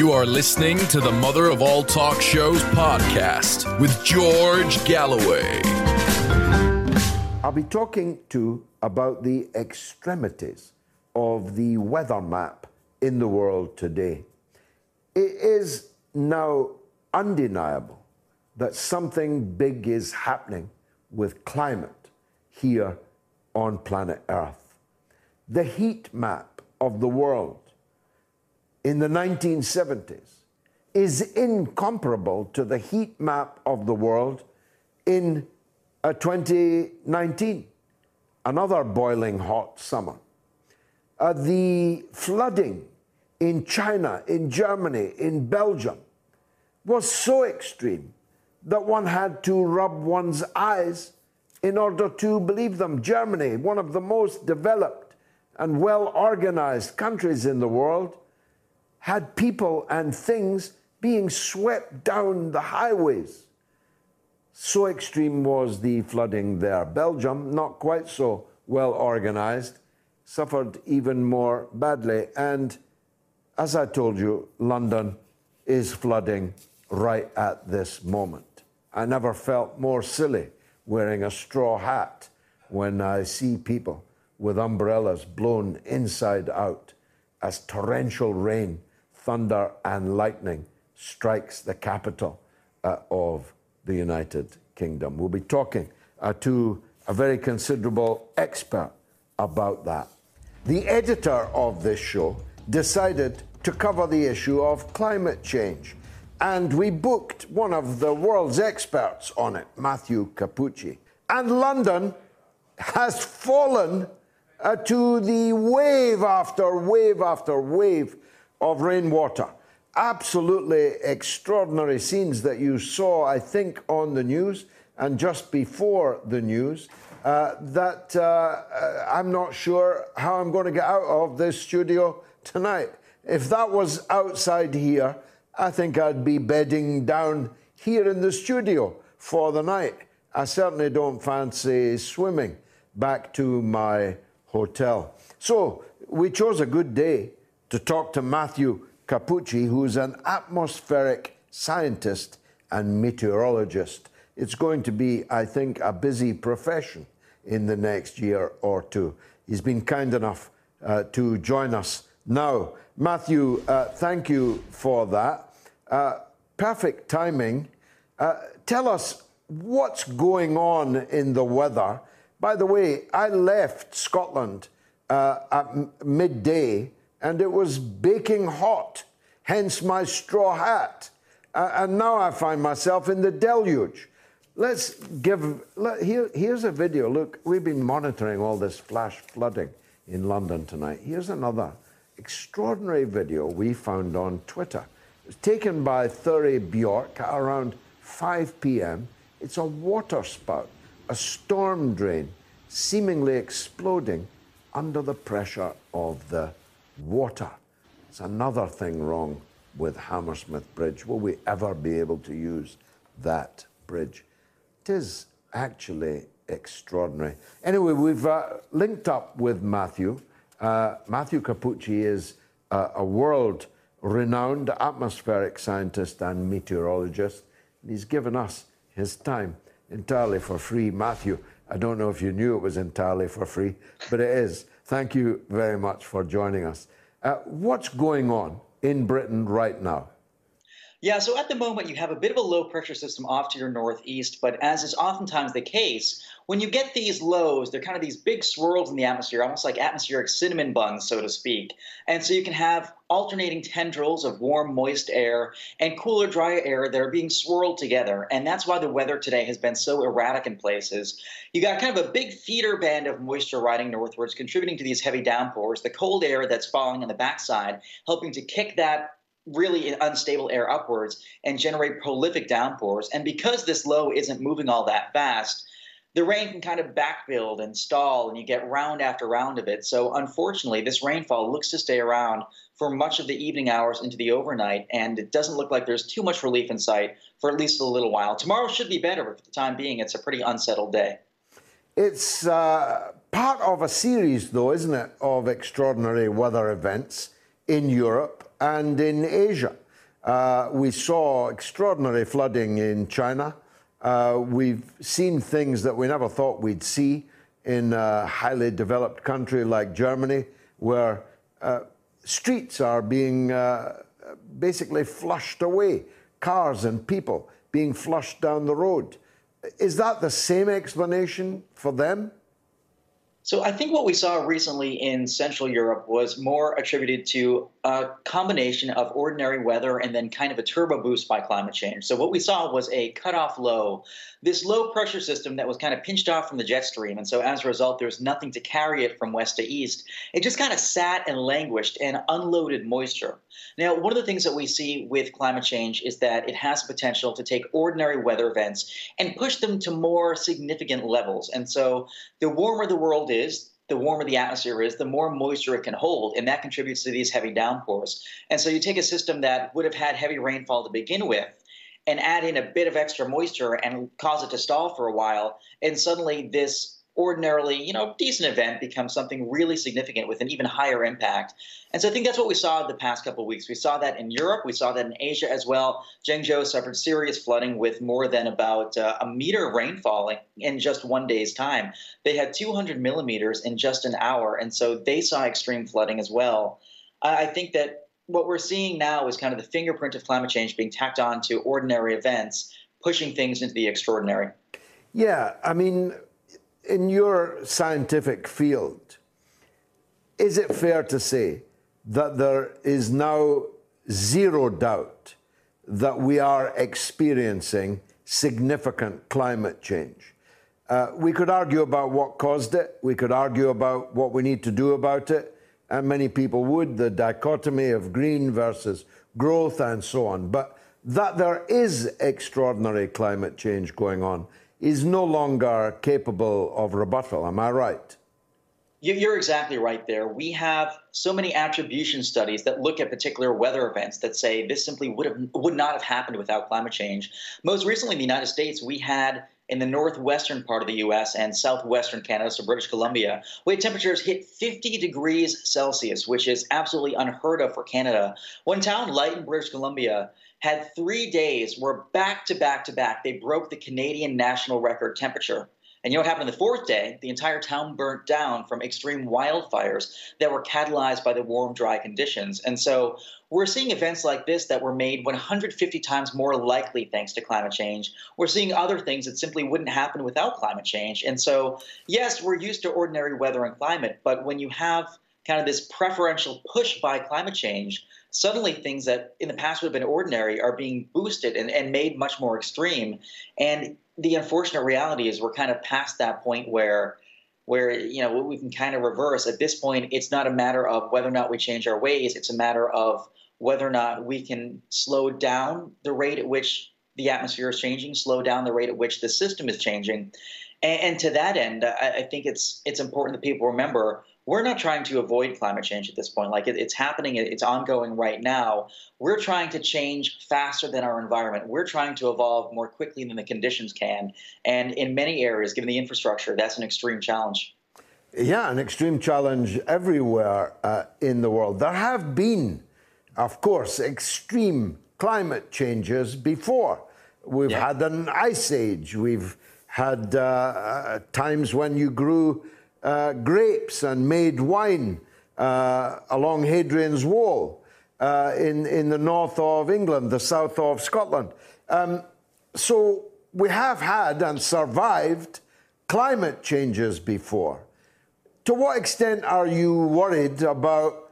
You are listening to the Mother of All Talk Shows podcast with George Galloway. I'll be talking to about the extremities of the weather map in the world today. It is now undeniable that something big is happening with climate here on planet Earth. The heat map of the world in the 1970s is incomparable to the heat map of the world in uh, 2019, another boiling hot summer. Uh, the flooding in China, in Germany, in Belgium was so extreme that one had to rub one's eyes in order to believe them. Germany, one of the most developed and well organized countries in the world, had people and things being swept down the highways. So extreme was the flooding there. Belgium, not quite so well organized, suffered even more badly. And as I told you, London is flooding right at this moment. I never felt more silly wearing a straw hat when I see people with umbrellas blown inside out as torrential rain thunder and lightning strikes the capital uh, of the United Kingdom. We'll be talking uh, to a very considerable expert about that. The editor of this show decided to cover the issue of climate change, and we booked one of the world's experts on it, Matthew Cappucci. And London has fallen uh, to the wave after wave after wave of rainwater. Absolutely extraordinary scenes that you saw, I think, on the news and just before the news. Uh, that uh, uh, I'm not sure how I'm going to get out of this studio tonight. If that was outside here, I think I'd be bedding down here in the studio for the night. I certainly don't fancy swimming back to my hotel. So we chose a good day to talk to Matthew Cappucci, who's an atmospheric scientist and meteorologist. It's going to be, I think, a busy profession in the next year or two. He's been kind enough uh, to join us now. Matthew, uh, thank you for that. Uh, perfect timing. Uh, tell us what's going on in the weather. By the way, I left Scotland uh, at midday and it was baking hot, hence my straw hat. Uh, and now I find myself in the deluge. Let's give, let, here, here's a video. Look, we've been monitoring all this flash flooding in London tonight. Here's another extraordinary video we found on Twitter. It was taken by Thurry Bjork at around 5 p.m. It's a water spout, a storm drain, seemingly exploding under the pressure of the water. It's another thing wrong with Hammersmith Bridge. Will we ever be able to use that bridge? It is actually extraordinary. Anyway, we've uh, linked up with Matthew. Uh, Matthew Cappucci is uh, a world renowned atmospheric scientist and meteorologist. And He's given us his time entirely for free. Matthew, I don't know if you knew it was entirely for free, but it is. Thank you very much for joining us. Uh, what's going on in Britain right now? Yeah, so at the moment you have a bit of a low pressure system off to your northeast, but as is oftentimes the case, when you get these lows, they're kind of these big swirls in the atmosphere, almost like atmospheric cinnamon buns, so to speak. And so you can have alternating tendrils of warm, moist air and cooler, dry air that are being swirled together. And that's why the weather today has been so erratic in places. You got kind of a big feeder band of moisture riding northwards, contributing to these heavy downpours. The cold air that's falling on the backside, helping to kick that really unstable air upwards and generate prolific downpours. And because this low isn't moving all that fast, the rain can kind of backbuild and stall, and you get round after round of it. So, unfortunately, this rainfall looks to stay around for much of the evening hours into the overnight, and it doesn't look like there's too much relief in sight for at least a little while. Tomorrow should be better, but for the time being, it's a pretty unsettled day. It's uh, part of a series, though, isn't it, of extraordinary weather events in Europe and in Asia. Uh, we saw extraordinary flooding in China. Uh, we've seen things that we never thought we'd see in a highly developed country like Germany, where uh, streets are being uh, basically flushed away, cars and people being flushed down the road. Is that the same explanation for them? So I think what we saw recently in Central Europe was more attributed to a combination of ordinary weather and then kind of a turbo boost by climate change. So what we saw was a cutoff low, this low pressure system that was kind of pinched off from the jet stream. And so as a result, there's nothing to carry it from west to east. It just kind of sat and languished and unloaded moisture. Now, one of the things that we see with climate change is that it has potential to take ordinary weather events and push them to more significant levels. And so the warmer the world is, the warmer the atmosphere is, the more moisture it can hold, and that contributes to these heavy downpours. And so you take a system that would have had heavy rainfall to begin with and add in a bit of extra moisture and cause it to stall for a while, and suddenly this ordinarily, you know, decent event becomes something really significant with an even higher impact. And so I think that's what we saw the past couple of weeks. We saw that in Europe, we saw that in Asia as well. Zhengzhou suffered serious flooding with more than about uh, a meter of rainfall in just one day's time. They had 200 millimeters in just an hour, and so they saw extreme flooding as well. I think that what we're seeing now is kind of the fingerprint of climate change being tacked on to ordinary events, pushing things into the extraordinary. Yeah, I mean, in your scientific field, is it fair to say that there is now zero doubt that we are experiencing significant climate change? Uh, we could argue about what caused it, we could argue about what we need to do about it, and many people would, the dichotomy of green versus growth and so on. But that there is extraordinary climate change going on is no longer capable of rebuttal. Am I right? You're exactly right there. We have so many attribution studies that look at particular weather events that say this simply would have would not have happened without climate change. Most recently in the United States, we had in the northwestern part of the US and southwestern Canada, so British Columbia, where temperatures hit 50 degrees Celsius, which is absolutely unheard of for Canada. One town, Lytton, British Columbia, had three days where back to back to back they broke the Canadian national record temperature. And you know what happened on the fourth day? The entire town burnt down from extreme wildfires that were catalyzed by the warm, dry conditions. And so we're seeing events like this that were made 150 times more likely thanks to climate change. We're seeing other things that simply wouldn't happen without climate change. And so, yes, we're used to ordinary weather and climate, but when you have kind of this preferential push by climate change, suddenly things that in the past would have been ordinary are being boosted and, and made much more extreme. And the unfortunate reality is we're kind of past that point where where you know we can kind of reverse. At this point it's not a matter of whether or not we change our ways. It's a matter of whether or not we can slow down the rate at which the atmosphere is changing slow down the rate at which the system is changing. And, and to that end I, I think it's it's important that people remember we're not trying to avoid climate change at this point. Like it, it's happening, it's ongoing right now. We're trying to change faster than our environment. We're trying to evolve more quickly than the conditions can. And in many areas, given the infrastructure, that's an extreme challenge. Yeah, an extreme challenge everywhere uh, in the world. There have been, of course, extreme climate changes before. We've yeah. had an ice age. We've had uh, uh, times when you grew uh, grapes and made wine uh, along Hadrian's Wall. uh, in, in the north of England, the south of Scotland. Um, so we have had and survived climate changes before. To what extent are you worried about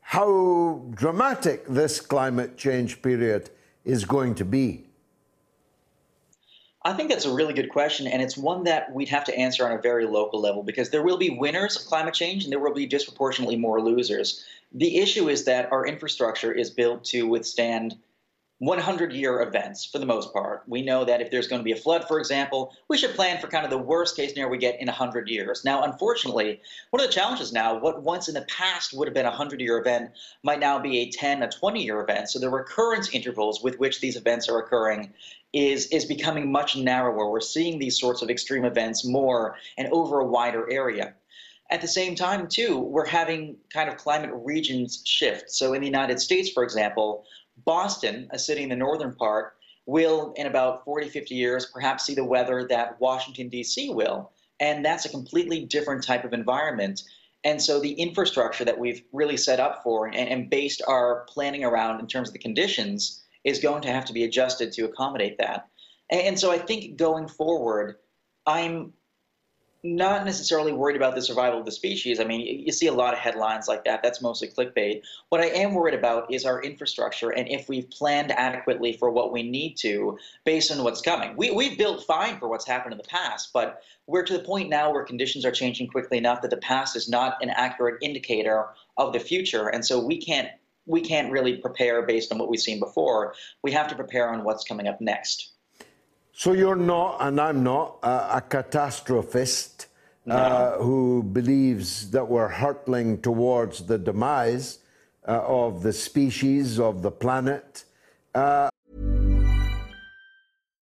how dramatic this climate change period is going to be? I think that's a really good question, and it's one that we'd have to answer on a very local level because there will be winners of climate change and there will be disproportionately more losers. The issue is that our infrastructure is built to withstand 100 year events for the most part. We know that if there's going to be a flood, for example, we should plan for kind of the worst case scenario we get in 100 years. Now, unfortunately, one of the challenges now, what once in the past would have been a 100 year event might now be a 10, a 20 year event. So the recurrence intervals with which these events are occurring is is becoming much narrower. We're seeing these sorts of extreme events more and over a wider area. At the same time, too, we're having kind of climate regions shift. So in the United States, for example, Boston, a city in the northern part, will, in about 40, 50 years, perhaps see the weather that Washington, D.C. will. And that's a completely different type of environment. And so the infrastructure that we've really set up for and, and based our planning around in terms of the conditions is going to have to be adjusted to accommodate that. And, so I think going forward, I'm not necessarily worried about the survival of the species. I mean, you see a lot of headlines like that. That's mostly clickbait. What I am worried about is our infrastructure and if we've planned adequately for what we need to based on what's coming. We, we've built fine for what's happened in the past, but we're to the point now where conditions are changing quickly enough that the past is not an accurate indicator of the future. And so we can't we can't really prepare based on what we've seen before. We have to prepare on what's coming up next. So you're not, and I'm not, uh, a catastrophist no. uh, who believes that we're hurtling towards the demise uh, of the species, of the planet. Uh,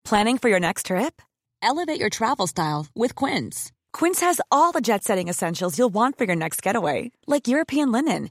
Planning for your next trip? Elevate your travel style with Quince. Quince has all the jet setting essentials you'll want for your next getaway, like European linen,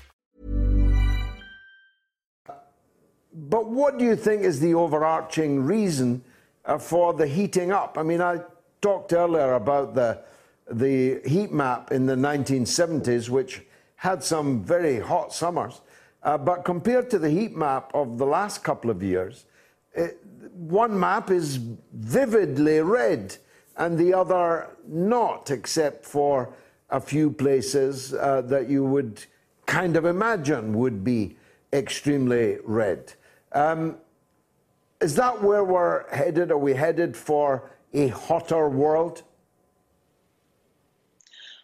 But what do you think is the overarching reason uh, for the heating up? I mean, I talked earlier about the, the heat map in the 1970s, which had some very hot summers. Uh, but compared to the heat map of the last couple of years, it, one map is vividly red and the other not, except for a few places uh, that you would kind of imagine would be extremely red. Um, is that where we're headed? Are we headed for a hotter world?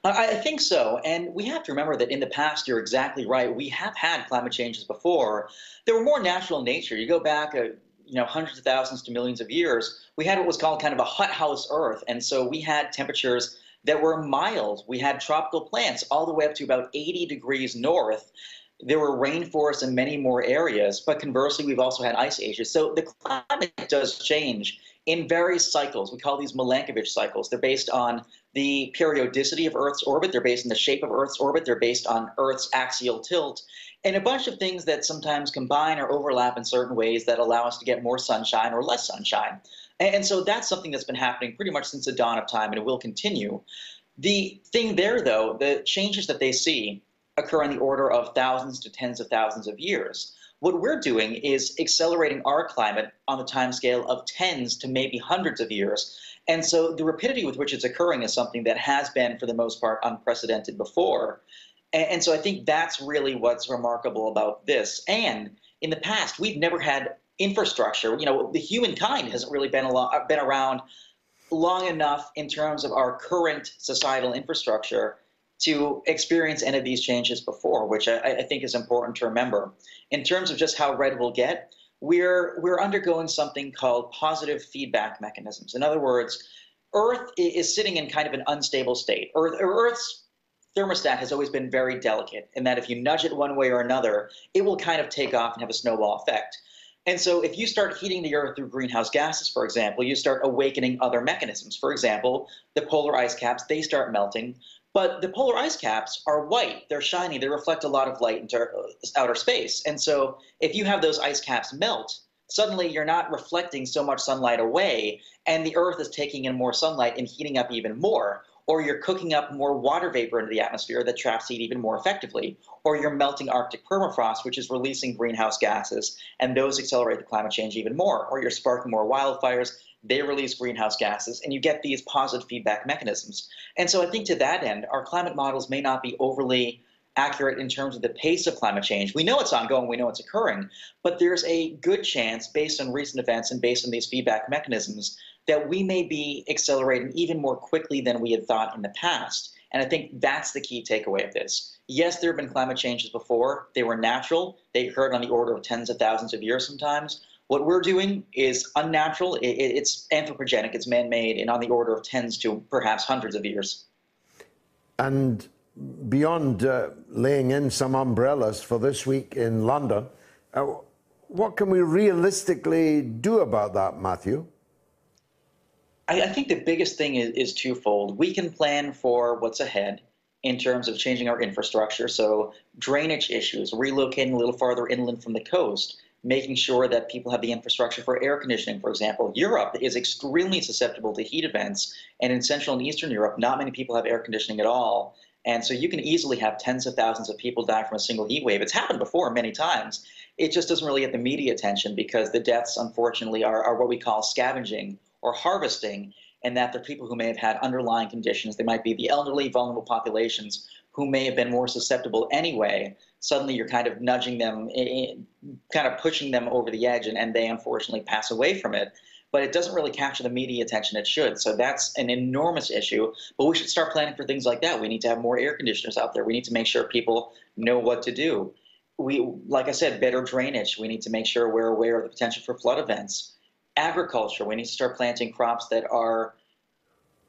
I think so. And we have to remember that in the past, you're exactly right. We have had climate changes before. They were more natural in nature. You go back, uh, you know, hundreds of thousands to millions of years. We had what was called kind of a hothouse Earth, and so we had temperatures that were mild. We had tropical plants all the way up to about 80 degrees north. There were rainforests in many more areas, but conversely, we've also had ice ages. So the climate does change in various cycles. We call these Milankovitch cycles. They're based on the periodicity of Earth's orbit, they're based on the shape of Earth's orbit, they're based on Earth's axial tilt, and a bunch of things that sometimes combine or overlap in certain ways that allow us to get more sunshine or less sunshine. And so that's something that's been happening pretty much since the dawn of time, and it will continue. The thing there, though, the changes that they see occur on the order of thousands to tens of thousands of years. What we're doing is accelerating our climate on the timescale of tens to maybe hundreds of years. And so the rapidity with which it's occurring is something that has been, for the most part, unprecedented before. And, so I think that's really what's remarkable about this. And in the past, we've never had infrastructure. You know, the humankind hasn't really been, lot, been around long enough in terms of our current societal infrastructure to experience any of these changes before, which I, I, think is important to remember. In terms of just how red we'll get, we're we're undergoing something called positive feedback mechanisms. In other words, Earth is sitting in kind of an unstable state. Earth, Earth's thermostat has always been very delicate in that if you nudge it one way or another, it will kind of take off and have a snowball effect. And so if you start heating the Earth through greenhouse gases, for example, you start awakening other mechanisms. For example, the polar ice caps, they start melting. But the polar ice caps are white, they're shiny, they reflect a lot of light into uh, outer space. And so if you have those ice caps melt, suddenly you're not reflecting so much sunlight away, and the Earth is taking in more sunlight and heating up even more. Or you're cooking up more water vapor into the atmosphere that traps heat even more effectively, or you're melting Arctic permafrost, which is releasing greenhouse gases, and those accelerate the climate change even more, or you're sparking more wildfires, they release greenhouse gases, and you get these positive feedback mechanisms. And so I think to that end, our climate models may not be overly accurate in terms of the pace of climate change. We know it's ongoing, we know it's occurring, but there's a good chance, based on recent events and based on these feedback mechanisms, that we may be accelerating even more quickly than we had thought in the past. And I think that's the key takeaway of this. Yes, there have been climate changes before. They were natural. They occurred on the order of tens of thousands of years sometimes. What we're doing is unnatural. It's anthropogenic. It's man-made, and on the order of tens to perhaps hundreds of years. And beyond uh, laying in some umbrellas for this week in London, uh, what can we realistically do about that, Matthew? I, I think the biggest thing is, is twofold. We can plan for what's ahead in terms of changing our infrastructure. So, drainage issues, relocating a little farther inland from the coast, making sure that people have the infrastructure for air conditioning, for example. Europe is extremely susceptible to heat events, and in Central and Eastern Europe, not many people have air conditioning at all. And so you can easily have tens of thousands of people die from a single heat wave. It's happened before many times. It just doesn't really get the media attention because the deaths, unfortunately, are, are what we call scavenging or harvesting, and that they're people who may have had underlying conditions. They might be the elderly, vulnerable populations who may have been more susceptible anyway. Suddenly, you're kind of nudging them, eh, eh, kind of pushing them over the edge, and, and they unfortunately pass away from it. But it doesn't really capture the media attention it should. So that's an enormous issue. But we should start planning for things like that. We need to have more air conditioners out there. We need to make sure people know what to do. We, like I said, better drainage. We need to make sure we're aware of the potential for flood events agriculture. We need to start planting crops that are,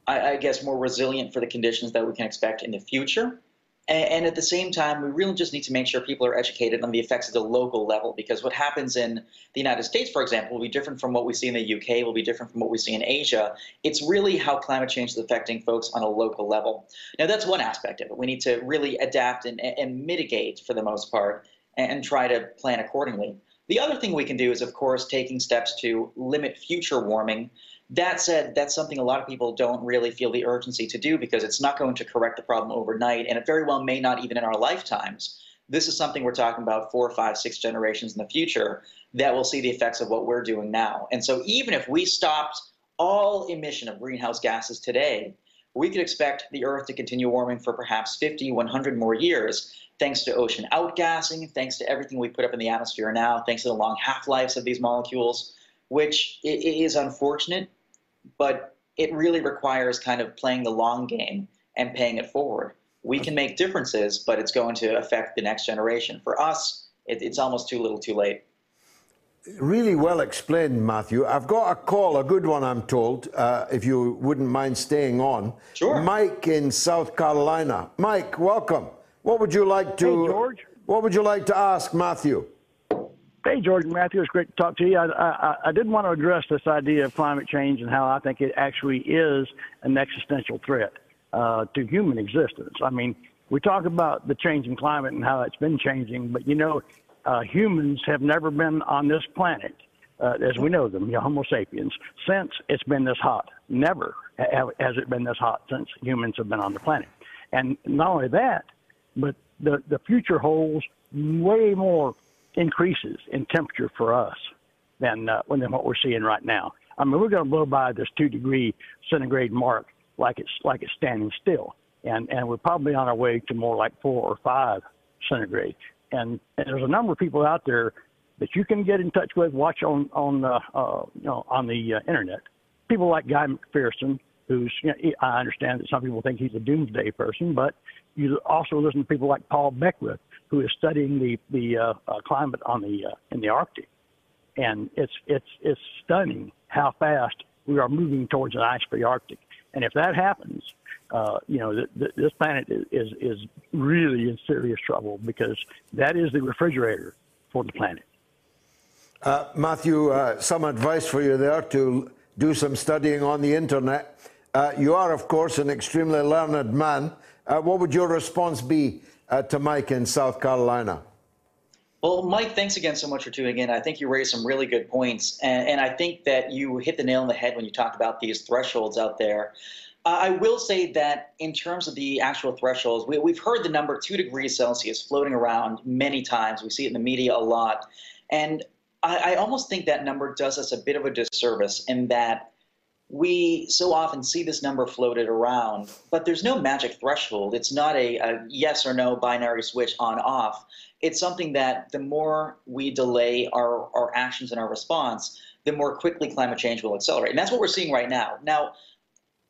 I, I guess, more resilient for the conditions that we can expect in the future. And, at the same time, we really just need to make sure people are educated on the effects at the local level because what happens in the United States, for example, will be different from what we see in the UK, will be different from what we see in Asia. It's really how climate change is affecting folks on a local level. Now, that's one aspect of it. We need to really adapt and, and mitigate for the most part and try to plan accordingly. The other thing we can do is, of course, taking steps to limit future warming. That said, that's something a lot of people don't really feel the urgency to do because it's not going to correct the problem overnight, and it very well may not even in our lifetimes. This is something we're talking about four, five, six generations in the future that will see the effects of what we're doing now. And so, even if we stopped all emission of greenhouse gases today, we could expect the Earth to continue warming for perhaps 50, 100 more years thanks to ocean outgassing, thanks to everything we put up in the atmosphere now, thanks to the long half lives of these molecules, which is unfortunate, but it really requires kind of playing the long game and paying it forward. We can make differences, but it's going to affect the next generation. For us, it, it's almost too little too late. Really well explained, Matthew. I've got a call, a good one, I'm told, uh, if you wouldn't mind staying on. Sure. Mike in South Carolina. Mike, welcome. What would you like to? Hey, George. What would you like to ask Matthew? Hey, and Matthew, it's great to talk to you. I, I, I did want to address this idea of climate change and how I think it actually is an existential threat uh, to human existence. I mean, we talk about the changing climate and how it's been changing, but you know, uh, humans have never been on this planet, uh, as we know them, you know, Homo sapiens, since it's been this hot. Never has it been this hot since humans have been on the planet. And not only that, but the, the future holds way more increases in temperature for us than, uh, than what we're seeing right now. I mean, we're going to blow by this two degree centigrade mark like it's like it's standing still, and and we're probably on our way to more like four or five centigrade. And, and there's a number of people out there that you can get in touch with, watch on on uh, uh, you know on the uh, internet, people like Guy McPherson, who's you know, I understand that some people think he's a doomsday person, but you also listen to people like Paul Beckwith, who is studying the the uh, uh, climate on the uh, in the Arctic, and it's it's it's stunning how fast we are moving towards an ice-free Arctic. And if that happens, uh, you know, th- th- this planet is, is is really in serious trouble because that is the refrigerator for the planet. Uh, Matthew, uh, some advice for you there to do some studying on the internet. Uh, you are, of course, an extremely learned man. Uh, what would your response be uh, to Mike in South Carolina? Well, Mike, thanks again so much for tuning in. I think you raised some really good points. And, and I think that you hit the nail on the head when you talked about these thresholds out there. Uh, I will say that in terms of the actual thresholds, we, we've heard the number two degrees Celsius floating around many times. We see it in the media a lot. And I, I almost think that number does us a bit of a disservice in that we so often see this number floated around, but there's no magic threshold. It's not a, a, yes or no binary switch on off. It's something that the more we delay our, our actions and our response, the more quickly climate change will accelerate. And that's what we're seeing right now. Now,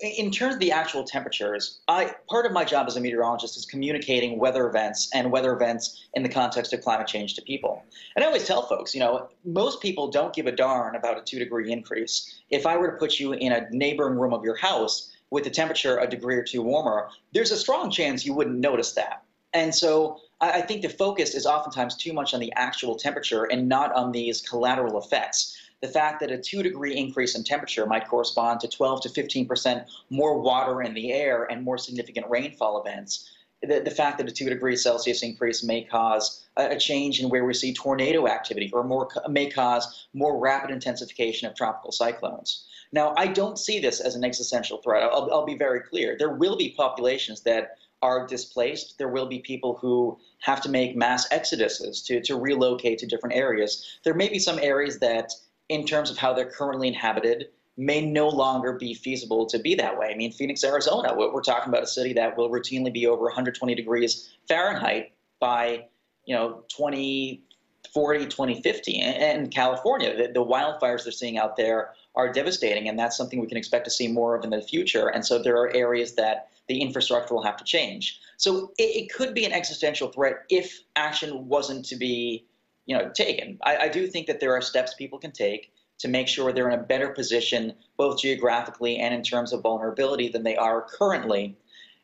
in terms of the actual temperatures, I part of my job as a meteorologist is communicating weather events and weather events in the context of climate change to people. And I always tell folks, you know, most people don't give a darn about a two degree increase. If I were to put you in a neighboring room of your house with the temperature a degree or two warmer, there's a strong chance you wouldn't notice that. And so I think the focus is oftentimes too much on the actual temperature and not on these collateral effects the fact that a two degree increase in temperature might correspond to 12 to 15 percent more water in the air and more significant rainfall events. The, the fact that a two degree Celsius increase may cause a, a change in where we see tornado activity or more, may cause more rapid intensification of tropical cyclones. Now, I don't see this as an existential threat. I'll, I'll be very clear. There will be populations that are displaced. There will be people who have to make mass exoduses to, to relocate to different areas. There may be some areas that in terms of how they're currently inhabited may no longer be feasible to be that way. I mean, Phoenix, Arizona, we're talking about a city that will routinely be over 120 degrees Fahrenheit by, you know, 2040, 2050. And California, the, the wildfires they're seeing out there are devastating, and that's something we can expect to see more of in the future. And so there are areas that the infrastructure will have to change. So it, it could be an existential threat if action wasn't to be you know taken. I, I do think that there are steps people can take to make sure they're in a better position, both geographically and in terms of vulnerability, than they are currently.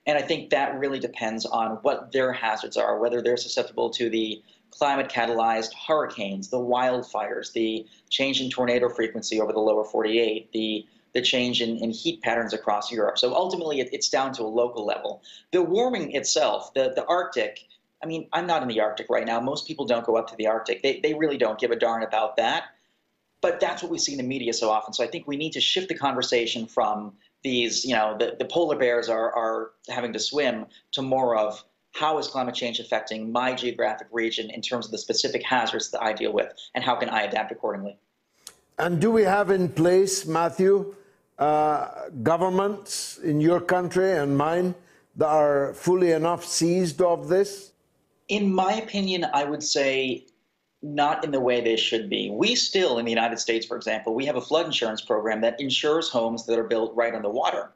And I think that really depends on what their hazards are, whether they're susceptible to the climate catalyzed hurricanes, the wildfires, the change in tornado frequency over the lower 48, the the change in, in heat patterns across Europe. So ultimately, it, it's down to a local level. The warming itself, the, the Arctic, I mean, I'm not in the Arctic right now. Most people don't go up to the Arctic. They, they really don't give a darn about that. But that's what we see in the media so often. So I think we need to shift the conversation from these, you know, the, the polar bears are, are having to swim to more of how is climate change affecting my geographic region in terms of the specific hazards that I deal with, and how can I adapt accordingly? And do we have in place, Matthew, uh, governments in your country and mine that are fully enough seized of this? In my opinion, I would say not in the way they should be. We still, in the United States, for example, we have a flood insurance program that insures homes that are built right on the water.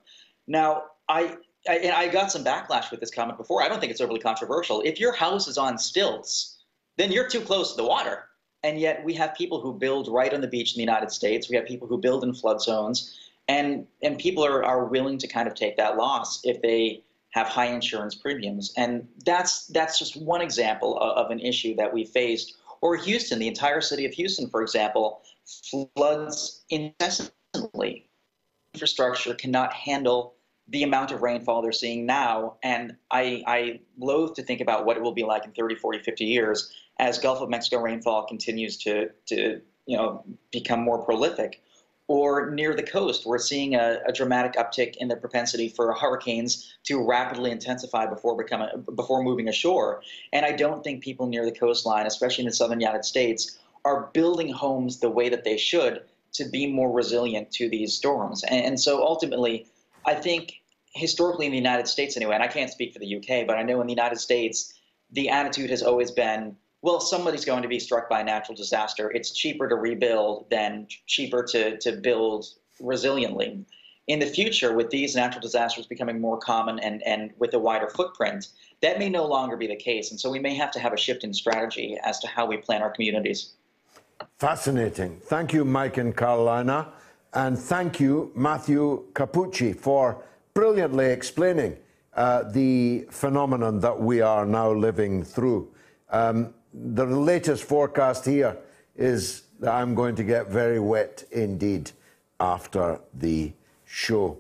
Now, I, I and I got some backlash with this comment before. I don't think it's overly controversial. If your house is on stilts, then you're too close to the water. And yet, we have people who build right on the beach in the United States. We have people who build in flood zones, and and people are, are willing to kind of take that loss if they have high insurance premiums. And that's that's just one example of, of an issue that we faced. Or Houston, the entire city of Houston, for example, floods incessantly. Infrastructure cannot handle the amount of rainfall they're seeing now. And I, I loathe to think about what it will be like in 30, 40, 50 years as Gulf of Mexico rainfall continues to, to you know, become more prolific or near the coast, we're seeing a, a, dramatic uptick in the propensity for hurricanes to rapidly intensify before becoming before moving ashore. And I don't think people near the coastline, especially in the southern United States, are building homes the way that they should to be more resilient to these storms. And, and so ultimately, I think historically in the United States anyway, and I can't speak for the UK, but I know in the United States, the attitude has always been well, somebody's going to be struck by a natural disaster. It's cheaper to rebuild than cheaper to, to build resiliently. In the future, with these natural disasters becoming more common and, and with a wider footprint, that may no longer be the case. And so we may have to have a shift in strategy as to how we plan our communities. Fascinating. Thank you, Mike and Carolina. And thank you, Matthew Cappucci, for brilliantly explaining uh, the phenomenon that we are now living through. Um, the latest forecast here is that I'm going to get very wet indeed after the show.